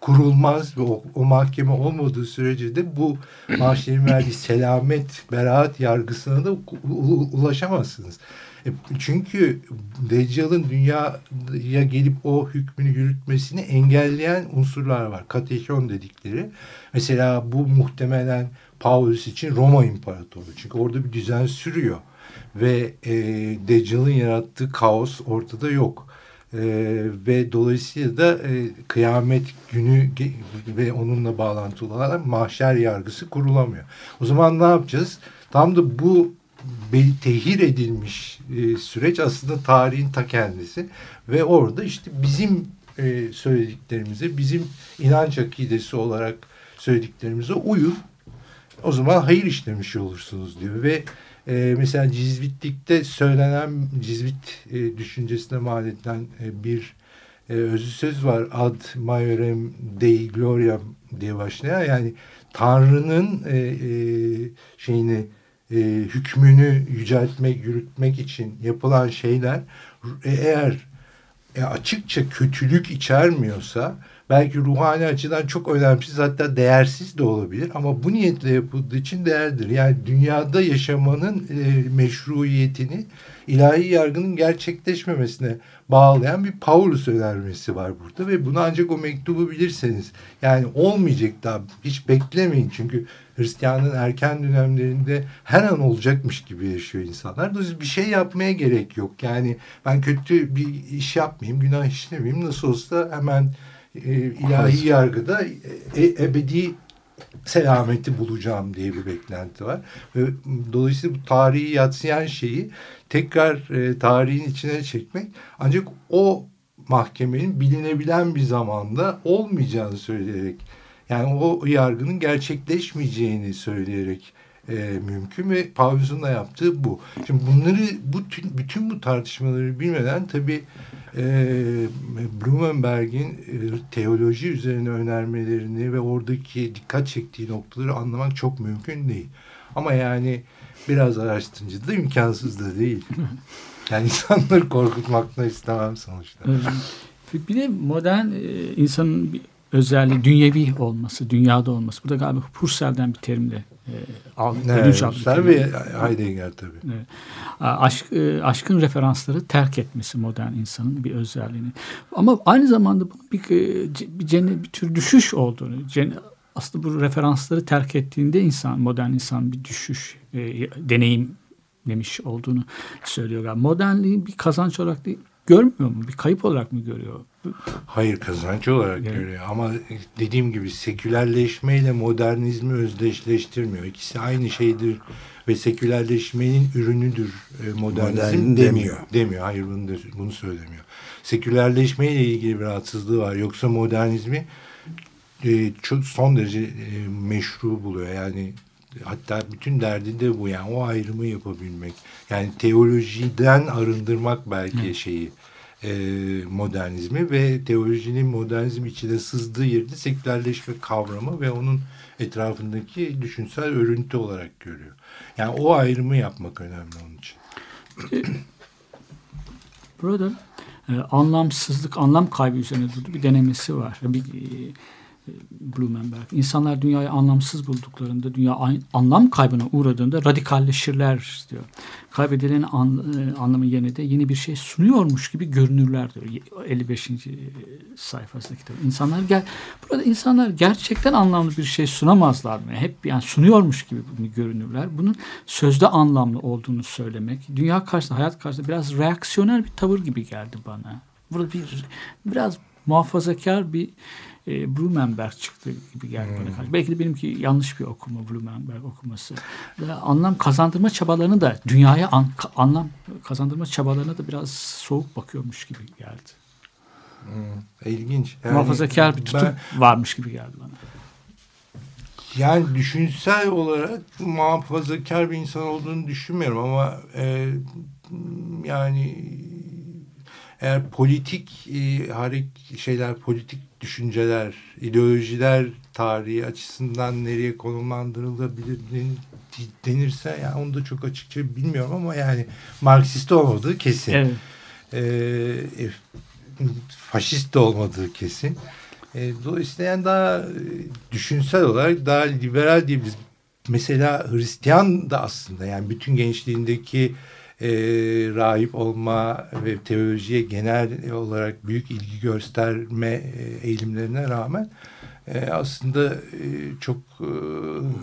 kurulmaz ve o, o mahkeme olmadığı sürece de bu mahşerin verdiği selamet, beraat yargısına da ulaşamazsınız. Çünkü Deccal'ın dünyaya gelip o hükmünü yürütmesini engelleyen unsurlar var. Katehyon dedikleri. Mesela bu muhtemelen Paulus için Roma İmparatoru. Çünkü orada bir düzen sürüyor. Ve e, Deccal'ın yarattığı kaos ortada yok. E, ve dolayısıyla da e, kıyamet günü ve onunla bağlantılı olarak mahşer yargısı kurulamıyor. O zaman ne yapacağız? Tam da bu tehir edilmiş e, süreç aslında tarihin ta kendisi ve orada işte bizim e, söylediklerimize, bizim inanç akidesi olarak söylediklerimize uyun. O zaman hayır işlemiş olursunuz diyor ve e, mesela cizvitlikte söylenen cizvit e, düşüncesine mal edilen e, bir e, özü söz var. Ad maiorem dei gloriam diye başlayan yani Tanrı'nın e, e, şeyini e, hükmünü yüceltmek, yürütmek için yapılan şeyler e, eğer e, açıkça kötülük içermiyorsa belki ruhani açıdan çok önemsiz hatta değersiz de olabilir ama bu niyetle yapıldığı için değerdir. Yani dünyada yaşamanın e, meşruiyetini ilahi yargının gerçekleşmemesine bağlayan bir Paulus önermesi var burada ve bunu ancak o mektubu bilirseniz yani olmayacak daha hiç beklemeyin çünkü Hristiyanlığın erken dönemlerinde her an olacakmış gibi yaşıyor insanlar. Dolayısıyla bir şey yapmaya gerek yok. Yani ben kötü bir iş yapmayayım, günah işlemeyeyim. Nasıl olsa hemen ilahi yargıda e, ebedi selameti bulacağım diye bir beklenti var. Ve dolayısıyla bu tarihi yatsıyan şeyi tekrar e, tarihin içine çekmek ancak o mahkemenin bilinebilen bir zamanda olmayacağını söyleyerek yani o yargının gerçekleşmeyeceğini söyleyerek e, mümkün ve Paulus'un da yaptığı bu. Şimdi bunları bu bütün bu tartışmaları bilmeden tabii e, Blumenberg'in e, teoloji üzerine önermelerini ve oradaki dikkat çektiği noktaları anlamak çok mümkün değil. Ama yani biraz araştırınca da imkansız da değil. <laughs> Yani insanları korkutmak da istemem sonuçta. Bir de modern e, insanın bir özelliği dünyevi olması, dünyada olması. Bu da galiba Husserl'den bir terimle ödünç aldı. Ve Heidegger tabii. Evet. Aşk, e, aşkın referansları terk etmesi modern insanın bir özelliğini. Ama aynı zamanda bir, bir, cennet, bir tür düşüş olduğunu, cennet, aslında bu referansları terk ettiğinde insan, modern insan bir düşüş, e, deneyim demiş olduğunu söylüyor. Yani modernliği bir kazanç olarak değil, görmüyor mu? Bir kayıp olarak mı görüyor? Hayır kazanç olarak evet. görüyor ama dediğim gibi sekülerleşmeyle modernizmi özdeşleştirmiyor. İkisi aynı şeydir ve sekülerleşmenin ürünüdür modernizm Modern demiyor. demiyor. Demiyor. Hayır bunu, da, bunu söylemiyor. Sekülerleşmeyle ilgili bir rahatsızlığı var. Yoksa modernizmi e, çok son derece e, meşru buluyor. Yani hatta bütün derdi de bu yani o ayrımı yapabilmek. Yani teolojiden arındırmak belki şeyi e, modernizmi ve teolojinin modernizm içine sızdığı yerde sekülerleşme kavramı ve onun etrafındaki düşünsel örüntü olarak görüyor. Yani o ayrımı yapmak önemli onun için. Burada e, anlamsızlık, anlam kaybı üzerine durduğu bir denemesi var. Bir, e, Blumenberg. İnsanlar dünyayı anlamsız bulduklarında, dünya an- anlam kaybına uğradığında radikalleşirler diyor. Kaybedilen an, e, anlamı yerine de yeni bir şey sunuyormuş gibi görünürler diyor. 55. sayfasında kitap. İnsanlar gel burada insanlar gerçekten anlamlı bir şey sunamazlar mı? Hep yani sunuyormuş gibi görünürler. Bunun sözde anlamlı olduğunu söylemek, dünya karşısında, hayat karşısında biraz reaksiyoner bir tavır gibi geldi bana. Burada bir biraz muhafazakar bir e, Blumenberg çıktı gibi geldi bana. karşı. Belki de benimki yanlış bir okuma Blumenberg okuması. Ve anlam kazandırma çabalarını da dünyaya an- anlam kazandırma çabalarına da biraz soğuk bakıyormuş gibi geldi. İlginç. Yani Muhafazakar bir tutum ben- varmış gibi geldi bana. Yani düşünsel olarak muhafazakar bir insan olduğunu düşünmüyorum ama e, yani eğer politik e, harek şeyler, politik düşünceler, ideolojiler tarihi açısından nereye konumlandırılabilir den- denirse yani onu da çok açıkça bilmiyorum ama yani Marksist olmadığı kesin. Evet. E, e, faşist de olmadığı kesin. E, dolayısıyla yani daha e, düşünsel olarak daha liberal diyebiliriz. Mesela Hristiyan da aslında yani bütün gençliğindeki e, rahip olma ve teolojiye genel olarak büyük ilgi gösterme e, eğilimlerine rağmen e, aslında e, çok e,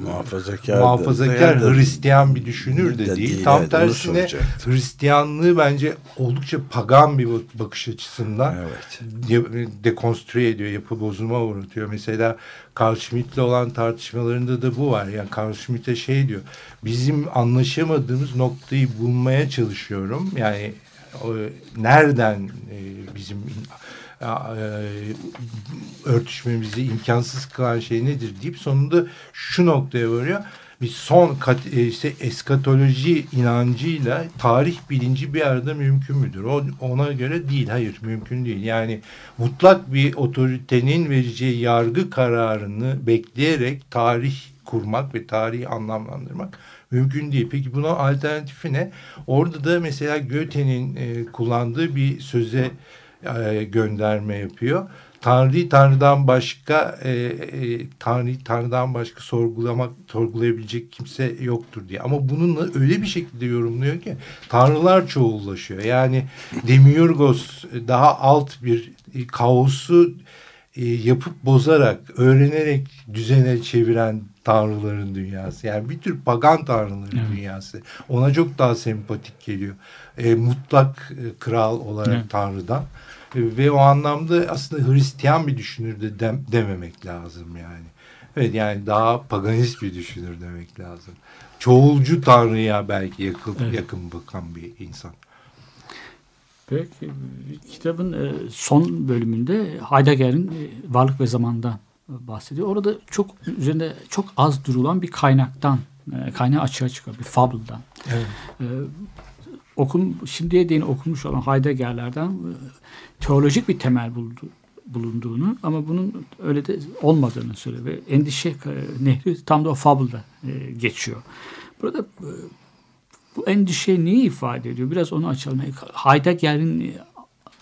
Muhafazakar muhafazakar da- Hristiyan bir düşünür de de değil. değil, Tam evet, tersine. Hristiyanlığı bence oldukça pagan bir bak- bakış açısından Evet. de- dekonstrüe ediyor, yapı bozulma uğratıyor. Mesela Carl Schmitt'le olan tartışmalarında da bu var. Yani Carl Schmitt'e şey diyor, bizim anlaşamadığımız noktayı bulmaya çalışıyorum. Yani o, nereden e, bizim e, örtüşmemizi imkansız kılan şey nedir deyip sonunda şu noktaya varıyor. Bir son kat, e, işte eskatoloji inancıyla tarih bilinci bir arada mümkün müdür? O, ona göre değil. Hayır mümkün değil. Yani mutlak bir otoritenin vereceği yargı kararını bekleyerek tarih kurmak ve tarihi anlamlandırmak mümkün değil. Peki buna alternatifi ne? Orada da mesela Goethe'nin e, kullandığı bir söze e, gönderme yapıyor. Tanrı Tanrı'dan başka e, e, Tanrı Tanrı'dan başka sorgulamak sorgulayabilecek kimse yoktur diye. Ama bununla öyle bir şekilde yorumluyor ki tanrılar çoğullaşıyor. Yani Demiurgos daha alt bir e, kaosu e, yapıp bozarak, öğrenerek düzene çeviren tanrıların dünyası. Yani bir tür pagan tanrıların Evet. dünyası. Ona çok daha sempatik geliyor. E, mutlak e, kral olarak Evet. tanrıdan. Ve o anlamda aslında Hristiyan bir düşünür de dem- dememek lazım yani. Evet yani daha paganist bir düşünür demek lazım. Çoğulcu tanrıya belki yakın, Evet. yakın bakan bir insan. Peki kitabın e, son bölümünde Heidegger'in e, varlık ve zamandan e, bahsediyor. Orada çok üzerinde çok az durulan bir kaynaktan, kaynağı açığa çıkıyor, bir fable'dan. Evet. Okun, şimdiye değin okunmuş olan Heidegger'lerden e, teolojik bir temel buldu, bulunduğunu ama bunun öyle de olmadığını söylüyor ve endişe e, nehri tam da o fable'da e, geçiyor. Burada bu endişe neyi ifade ediyor? Biraz onu açalım. Heidegger'in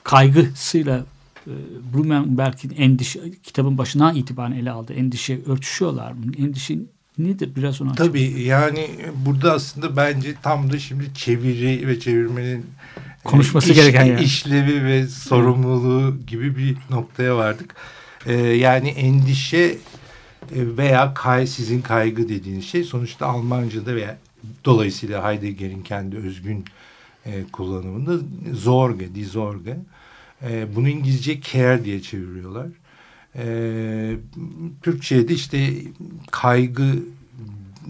kaygısıyla e, Blumenberg'in endişe kitabın başından itibaren ele aldığı endişe örtüşüyorlar mı? Endişe nedir? Biraz onu açalım. Tabii yani burada aslında bence tam da şimdi çeviri ve çevirmenin Konuşması iş- gereken yer. işlevi ve sorumluluğu gibi bir noktaya vardık. Ee, yani endişe e, veya kay, sizin kaygı dediğiniz şey sonuçta Almanca'da veya dolayısıyla Heidegger'in kendi özgün e, kullanımında Sorge, die Sorge. E, bunu İngilizce care diye çeviriyorlar. E, Türkçe'ye de işte kaygı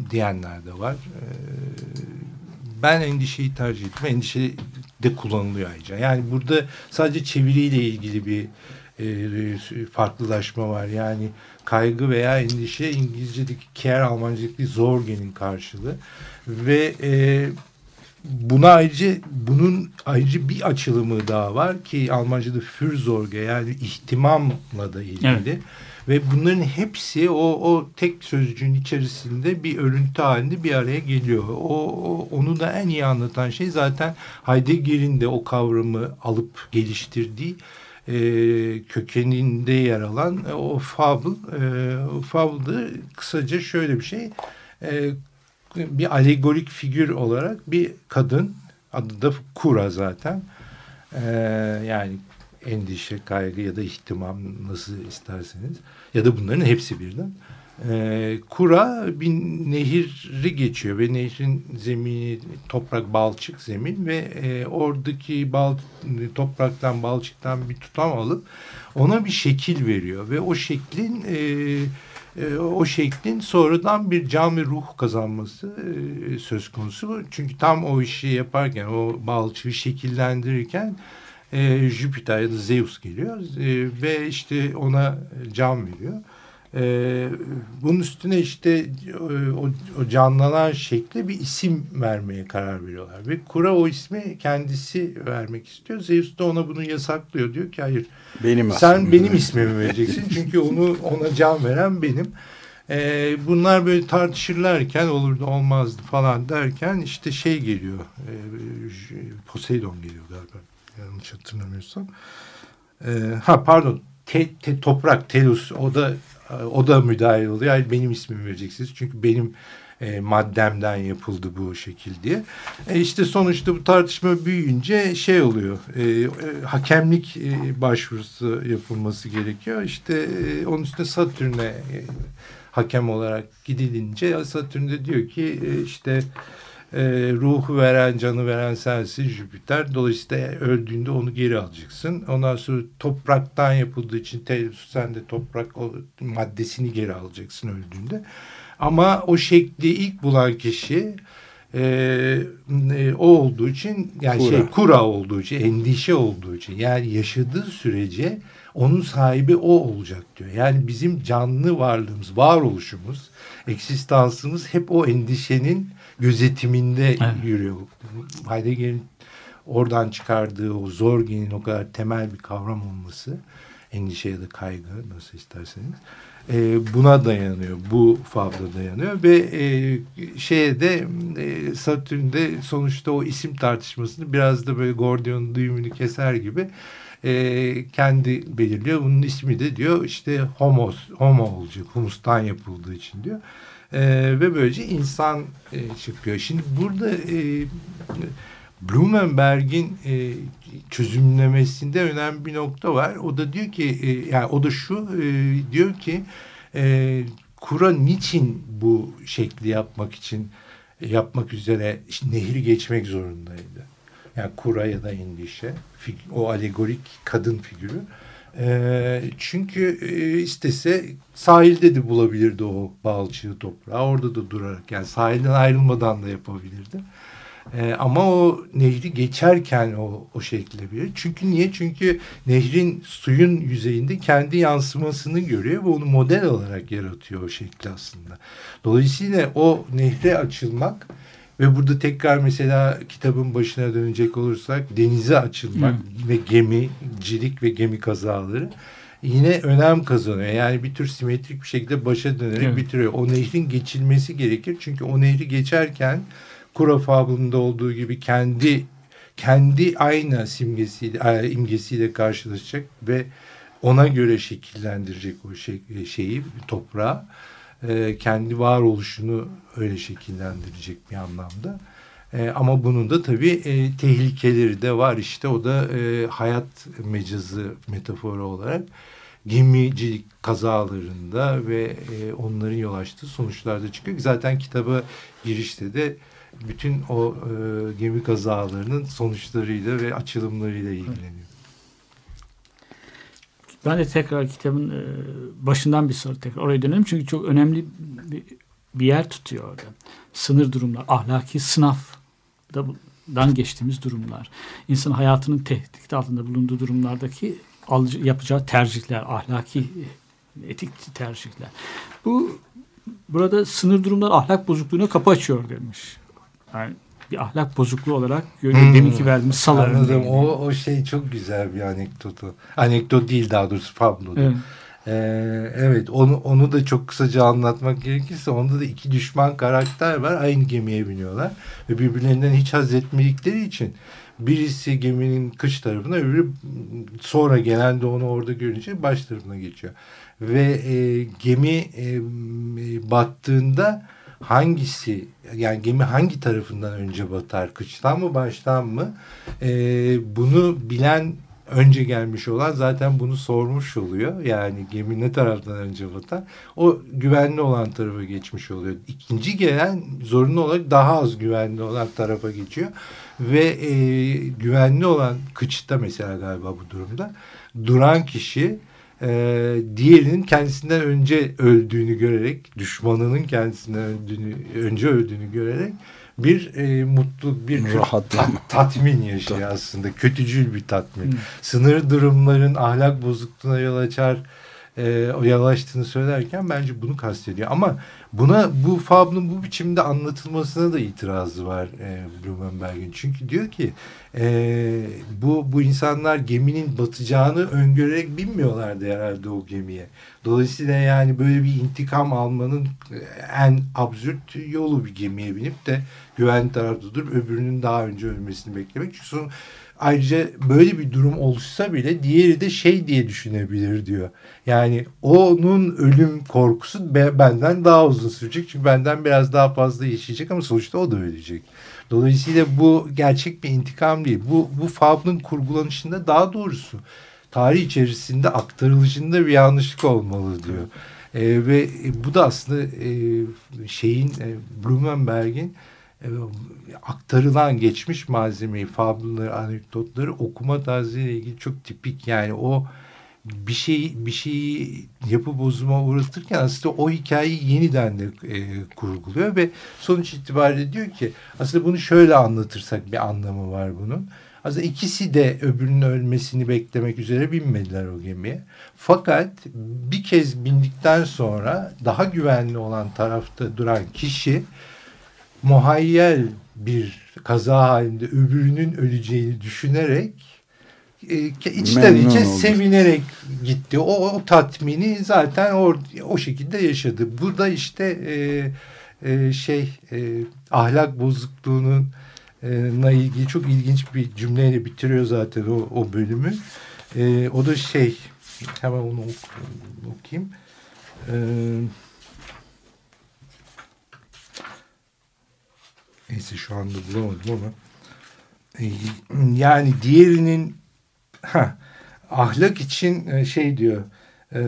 diyenler de var. E, ben endişeyi tercih ettim. Endişe de kullanılıyor ayrıca. Yani burada sadece çeviriyle ilgili bir e, farklılaşma var. Yani kaygı veya endişe İngilizce'deki care Almanca'daki Sorge'nin karşılığı ve e, buna ayrıca bunun ayrıca bir açılımı daha var ki Almanca'da Fürsorge yani ihtimamla da ilgili. Evet. Ve bunların hepsi o, o tek sözcüğün içerisinde bir örüntü halinde bir araya geliyor. O, o onu da en iyi anlatan şey zaten Heidegger'in de o kavramı alıp geliştirdiği e, kökeninde yer alan e, o fable. E, fable'da kısaca şöyle bir şey. E, bir alegorik figür olarak bir kadın adı da Kura zaten. E, yani endişe, kaygı ya da ihtimam nasıl isterseniz ya da bunların hepsi birden. E, Kura bir nehri geçiyor ve nehrin zemini toprak balçık zemin ve e, oradaki bal, topraktan balçıktan bir tutam alıp ona bir şekil veriyor ve o şeklin e, e, o şeklin sonradan bir ve ruh kazanması e, söz konusu. Çünkü tam o işi yaparken o balçığı şekillendirirken e, Jüpiter ya da Zeus geliyor ve işte ona can veriyor. E, bunun üstüne işte e, o, o canlanan şekle bir isim vermeye karar veriyorlar. Ve Kura o ismi kendisi vermek istiyor. Zeus da ona bunu yasaklıyor. Diyor ki hayır Benim sen aslında. benim ismimi vereceksin. Çünkü onu ona can veren benim. E, bunlar böyle tartışırlarken olurdu olmazdı falan derken işte şey geliyor. E, Poseidon geliyor galiba. Yanlış hatırlamıyorsam. E, ha pardon. Te, te, toprak, Telus o da o da müdahil oluyor. Yani benim ismimi vereceksiniz. Çünkü benim e, maddemden yapıldı bu şekil diye. E, işte sonuçta bu tartışma büyüyünce şey oluyor. E, e, hakemlik e, başvurusu yapılması gerekiyor. İşte e, onun üstüne Satürn'e e, hakem olarak gidilince Satürn de diyor ki e, işte e, ruhu veren, canı veren sensin Jüpiter. Dolayısıyla öldüğünde onu geri alacaksın. Ondan sonra topraktan yapıldığı için Telus sen de toprak o, maddesini geri alacaksın öldüğünde. Ama o şekli ilk bulan kişi e, e, o olduğu için yani Kura. şey kura olduğu için endişe olduğu için yani yaşadığı sürece onun sahibi o olacak diyor. Yani bizim canlı varlığımız, varoluşumuz, eksistansımız hep o endişenin gözetiminde Evet. yürüyor. Heidegger'in oradan çıkardığı o zorgenin o kadar temel bir kavram olması, endişe ya da kaygı nasıl isterseniz, e, buna dayanıyor. Bu fabla dayanıyor ve e, şeye de e, Satürn'de sonuçta o isim tartışmasını biraz da böyle Gordion'un düğümünü keser gibi e, kendi belirliyor. Bunun ismi de diyor işte homos, homo olacak. Humustan yapıldığı için diyor. E, ve böylece insan e, çıkıyor. Şimdi burada e, Blumenberg'in e, çözümlemesinde önemli bir nokta var. O da diyor ki e, yani o da şu e, diyor ki e, Kura niçin bu şekli yapmak için yapmak üzere işte nehri geçmek zorundaydı. Yani Kura ya da endişe o alegorik kadın figürü. E, çünkü e, istese sahilde de bulabilirdi o balçığı toprağı. Orada da durarak yani sahilden ayrılmadan da yapabilirdi. E, ama o nehri geçerken o, o şekle bir. Çünkü niye? Çünkü nehrin suyun yüzeyinde kendi yansımasını görüyor ve onu model olarak yaratıyor o şekli aslında. Dolayısıyla o nehre açılmak ve burada tekrar mesela kitabın başına dönecek olursak denize açılmak ve gemicilik ve gemi kazaları yine önem kazanıyor. Yani bir tür simetrik bir şekilde başa dönerek Evet. bitiriyor. O nehrin geçilmesi gerekir. Çünkü o nehri geçerken Kura fablında olduğu gibi kendi kendi ayna simgesiyle imgesiyle karşılaşacak ve ona göre şekillendirecek o şey, şeyi toprağı e, kendi varoluşunu öyle şekillendirecek bir anlamda. E, ama bunun da tabii e, tehlikeleri de var işte o da e, hayat mecazı metaforu olarak gemicilik kazalarında ve e, onların yol açtığı sonuçlarda çıkıyor. Zaten kitaba girişte de bütün o e, gemi kazalarının sonuçlarıyla ve açılımlarıyla ilgileniyor. Ben de tekrar kitabın e, başından bir soru tekrar oraya dönelim. Çünkü çok önemli bir, bir yer tutuyor orada. Sınır durumlar, ahlaki sınavdan geçtiğimiz durumlar. İnsan hayatının tehdit altında bulunduğu durumlardaki yapacağı tercihler, ahlaki e, etik tercihler. Bu burada sınır durumlar ahlak bozukluğuna kapı açıyor demiş. Yani bir ahlak bozukluğu olarak görüyor. Hmm. Demin ki verdiğimiz salı Anladım. O, o şey çok güzel bir anekdotu. Anekdot değil daha doğrusu fablo. Evet. Ee, evet onu onu da çok kısaca anlatmak gerekirse onda da iki düşman karakter var. Aynı gemiye biniyorlar ve birbirlerinden hiç haz etmedikleri için Birisi geminin kış tarafına öbürü sonra gelen de onu orada görünce baş tarafına geçiyor. Ve e, gemi e, battığında hangisi yani gemi hangi tarafından önce batar kıçtan mı baştan mı e, bunu bilen önce gelmiş olan zaten bunu sormuş oluyor. Yani gemi ne taraftan önce batar? O güvenli olan tarafa geçmiş oluyor. İkinci gelen zorunlu olarak daha az güvenli olan tarafa geçiyor. Ve e, güvenli olan kıçta mesela galiba bu durumda duran kişi e, diğerinin kendisinden önce öldüğünü görerek düşmanının kendisinden öldüğünü, önce öldüğünü görerek bir e, mutluluk, bir Rahatlama. tat- tatmin yaşıyor aslında. Kötücül bir tatmin. Sınır durumların ahlak bozukluğuna yol açar e, o yol açtığını söylerken bence bunu kastediyor. Ama buna bu fablın bu biçimde anlatılmasına da itirazı var e, Blumenberg'in. Çünkü diyor ki e, bu bu insanlar geminin batacağını öngörerek binmiyorlardı herhalde o gemiye. Dolayısıyla yani böyle bir intikam almanın e, en absürt yolu bir gemiye binip de güvenli tarafta durup öbürünün daha önce ölmesini beklemek. Çünkü son, ayrıca böyle bir durum oluşsa bile diğeri de şey diye düşünebilir diyor. Yani onun ölüm korkusu be- benden daha uzun sürecek. Çünkü benden biraz daha fazla yaşayacak ama sonuçta o da ölecek. Dolayısıyla bu gerçek bir intikam değil. Bu, bu fablın kurgulanışında daha doğrusu tarih içerisinde aktarılışında bir yanlışlık olmalı diyor. E, ve bu da aslında e, şeyin e, Blumenberg'in aktarılan geçmiş malzemeyi, fabulları, anekdotları okuma tarzıyla ilgili çok tipik. Yani o bir şey bir şeyi yapı bozuma uğratırken aslında o hikayeyi yeniden de e, kurguluyor ve sonuç itibariyle diyor ki aslında bunu şöyle anlatırsak bir anlamı var bunun. Aslında ikisi de öbürünün ölmesini beklemek üzere binmediler o gemiye. Fakat bir kez bindikten sonra daha güvenli olan tarafta duran kişi muhayyel bir kaza halinde öbürünün öleceğini düşünerek e, içten Memnun içe oldu. sevinerek gitti. O, o tatmini zaten o, o şekilde yaşadı. Burada işte e, e, şey e, ahlak bozukluğunun e, ilgili çok ilginç bir cümleyle bitiriyor zaten o, o bölümü. E, o da şey hemen onu ok- okuyayım. E, neyse şu anda bulamadım ama e, yani diğerinin ha, ahlak için e, şey diyor e,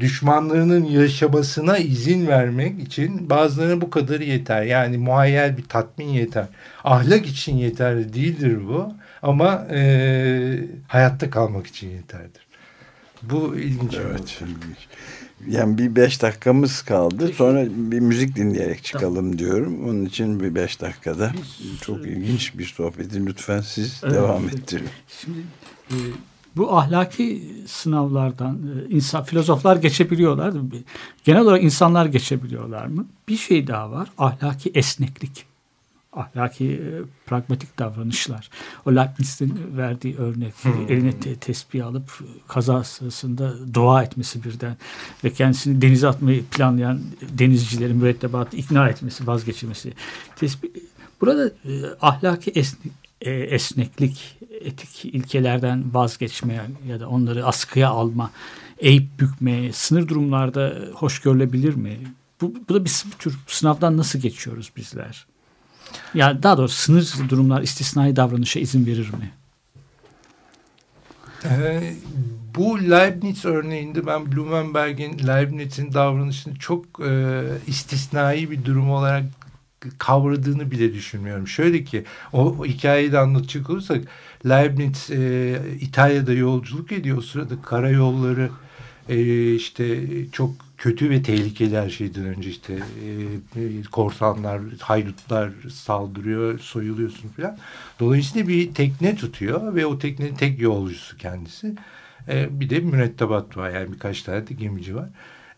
düşmanlarının yaşamasına izin vermek için bazılarına bu kadarı yeter. Yani muhayyel bir tatmin yeter. Ahlak için yeterli değildir bu ama e, hayatta kalmak için yeterdir. Bu ilginç. Evet. Yani bir beş dakikamız kaldı. Sonra bir müzik dinleyerek çıkalım diyorum. Onun için bir beş dakikada çok ilginç bir sohbeti lütfen siz Evet. devam ettirin. Şimdi e, bu ahlaki sınavlardan e, insan filozoflar geçebiliyorlar. Genel olarak insanlar geçebiliyorlar mı? Bir şey daha var. Ahlaki esneklik. Ahlaki e, pragmatik davranışlar. O Leibniz'in verdiği örnek eline te- tesbih alıp e, kaza sırasında dua etmesi birden ve kendisini denize atmayı planlayan denizcilerin mürettebatı ikna etmesi, vazgeçirmesi. Tesbih, burada e, ahlaki esne- e, esneklik, etik ilkelerden vazgeçme ya da onları askıya alma, eğip bükme, sınır durumlarda hoş görülebilir mi? Bu, bu da bir s- tür sınavdan nasıl geçiyoruz bizler? Yani daha doğrusu sınır durumlar istisnai davranışa izin verir mi? Ee, bu Leibniz örneğinde ben Blumenberg'in Leibniz'in davranışını çok e, istisnai bir durum olarak kavradığını bile düşünmüyorum. Şöyle ki o, o hikayeyi de anlatacak olursak Leibniz e, İtalya'da yolculuk ediyor. O sırada karayolları e, işte çok kötü ve tehlikeli her şeyden önce işte e, korsanlar, haydutlar saldırıyor, soyuluyorsun falan. Dolayısıyla bir tekne tutuyor ve o teknenin tek yolcusu kendisi. E, bir de mürettebat var yani birkaç tane de gemici var.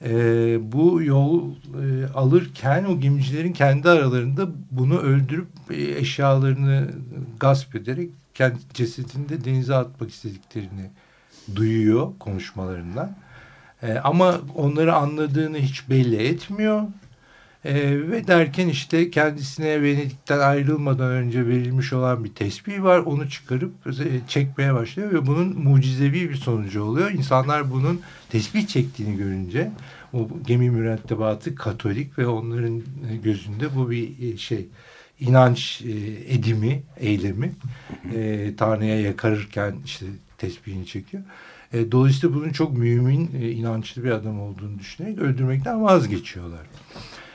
E, bu yol e, alırken o gemicilerin kendi aralarında bunu öldürüp e, eşyalarını gasp ederek kendi cesedini de denize atmak istediklerini duyuyor konuşmalarından. E, ama onları anladığını hiç belli etmiyor. E, ve derken işte kendisine Venedik'ten ayrılmadan önce verilmiş olan bir tesbih var. Onu çıkarıp e, çekmeye başlıyor ve bunun mucizevi bir sonucu oluyor. İnsanlar bunun tesbih çektiğini görünce o gemi mürettebatı Katolik ve onların gözünde bu bir e, şey inanç e, edimi, eylemi e, Tanrı'ya yakarırken işte tesbihini çekiyor. E, dolayısıyla bunun çok mümin, e, inançlı bir adam olduğunu düşünerek öldürmekten vazgeçiyorlar.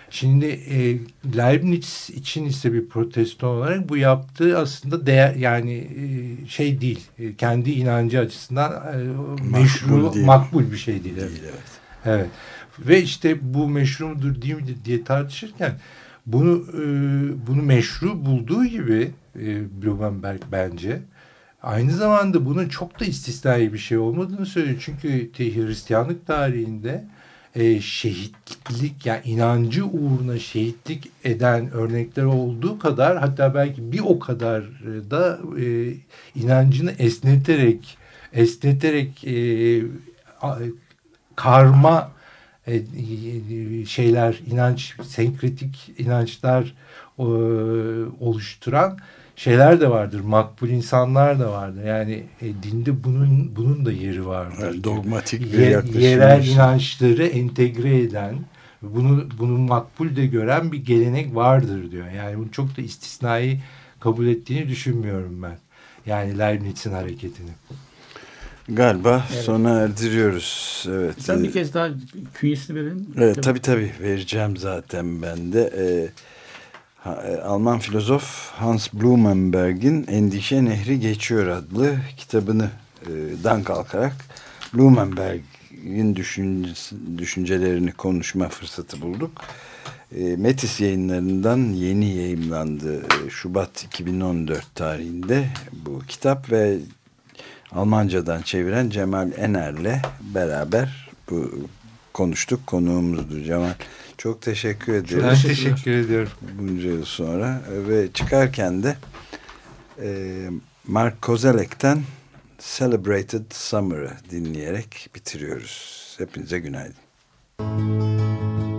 Şimdi e, Leibniz için ise bir protesto olarak bu yaptığı aslında değer yani e, şey değil. E, kendi inancı açısından e, meşru, değil. makbul bir şey değil. değil evet. evet. Ve işte bu meşru mudur değil midir diye tartışırken bunu e, bunu meşru bulduğu gibi e, Blumenberg bence aynı zamanda bunun çok da istisnai bir şey olmadığını söylüyor. Çünkü Hristiyanlık tarihinde e, şehitlik yani inancı uğruna şehitlik eden örnekler olduğu kadar hatta belki bir o kadar da e, inancını esneterek esneterek e, karma e, şeyler inanç senkretik inançlar e, oluşturan şeyler de vardır. Makbul insanlar da vardır. Yani e, dinde bunun bunun da yeri vardır. Evet, dogmatik bir Ye, yaklaşım. Yerel inançları entegre eden bunu bunu makbul de gören bir gelenek vardır diyor. Yani bunu çok da istisnai kabul ettiğini düşünmüyorum ben. Yani Leibniz'in hareketini. Galiba evet. sona erdiriyoruz. Evet. Sen bir kez daha künyesini verin. Evet, tabii tabii vereceğim zaten ben de. Ee, Alman filozof Hans Blumenberg'in Endişe Nehri Geçiyor adlı kitabını e, dan kalkarak Blumenberg'in düşüncelerini konuşma fırsatı bulduk. E, Metis yayınlarından yeni yayımlandı Şubat 2014 tarihinde bu kitap ve Almancadan çeviren Cemal Ener'le beraber bu konuştuk. Konuğumuzdu Cemal. Çok teşekkür ederim. Ben teşekkür ediyorum. Bunca yıl sonra ve çıkarken de e, Mark Kozelek'ten Celebrated Summer'ı dinleyerek bitiriyoruz. Hepinize günaydın. Cuma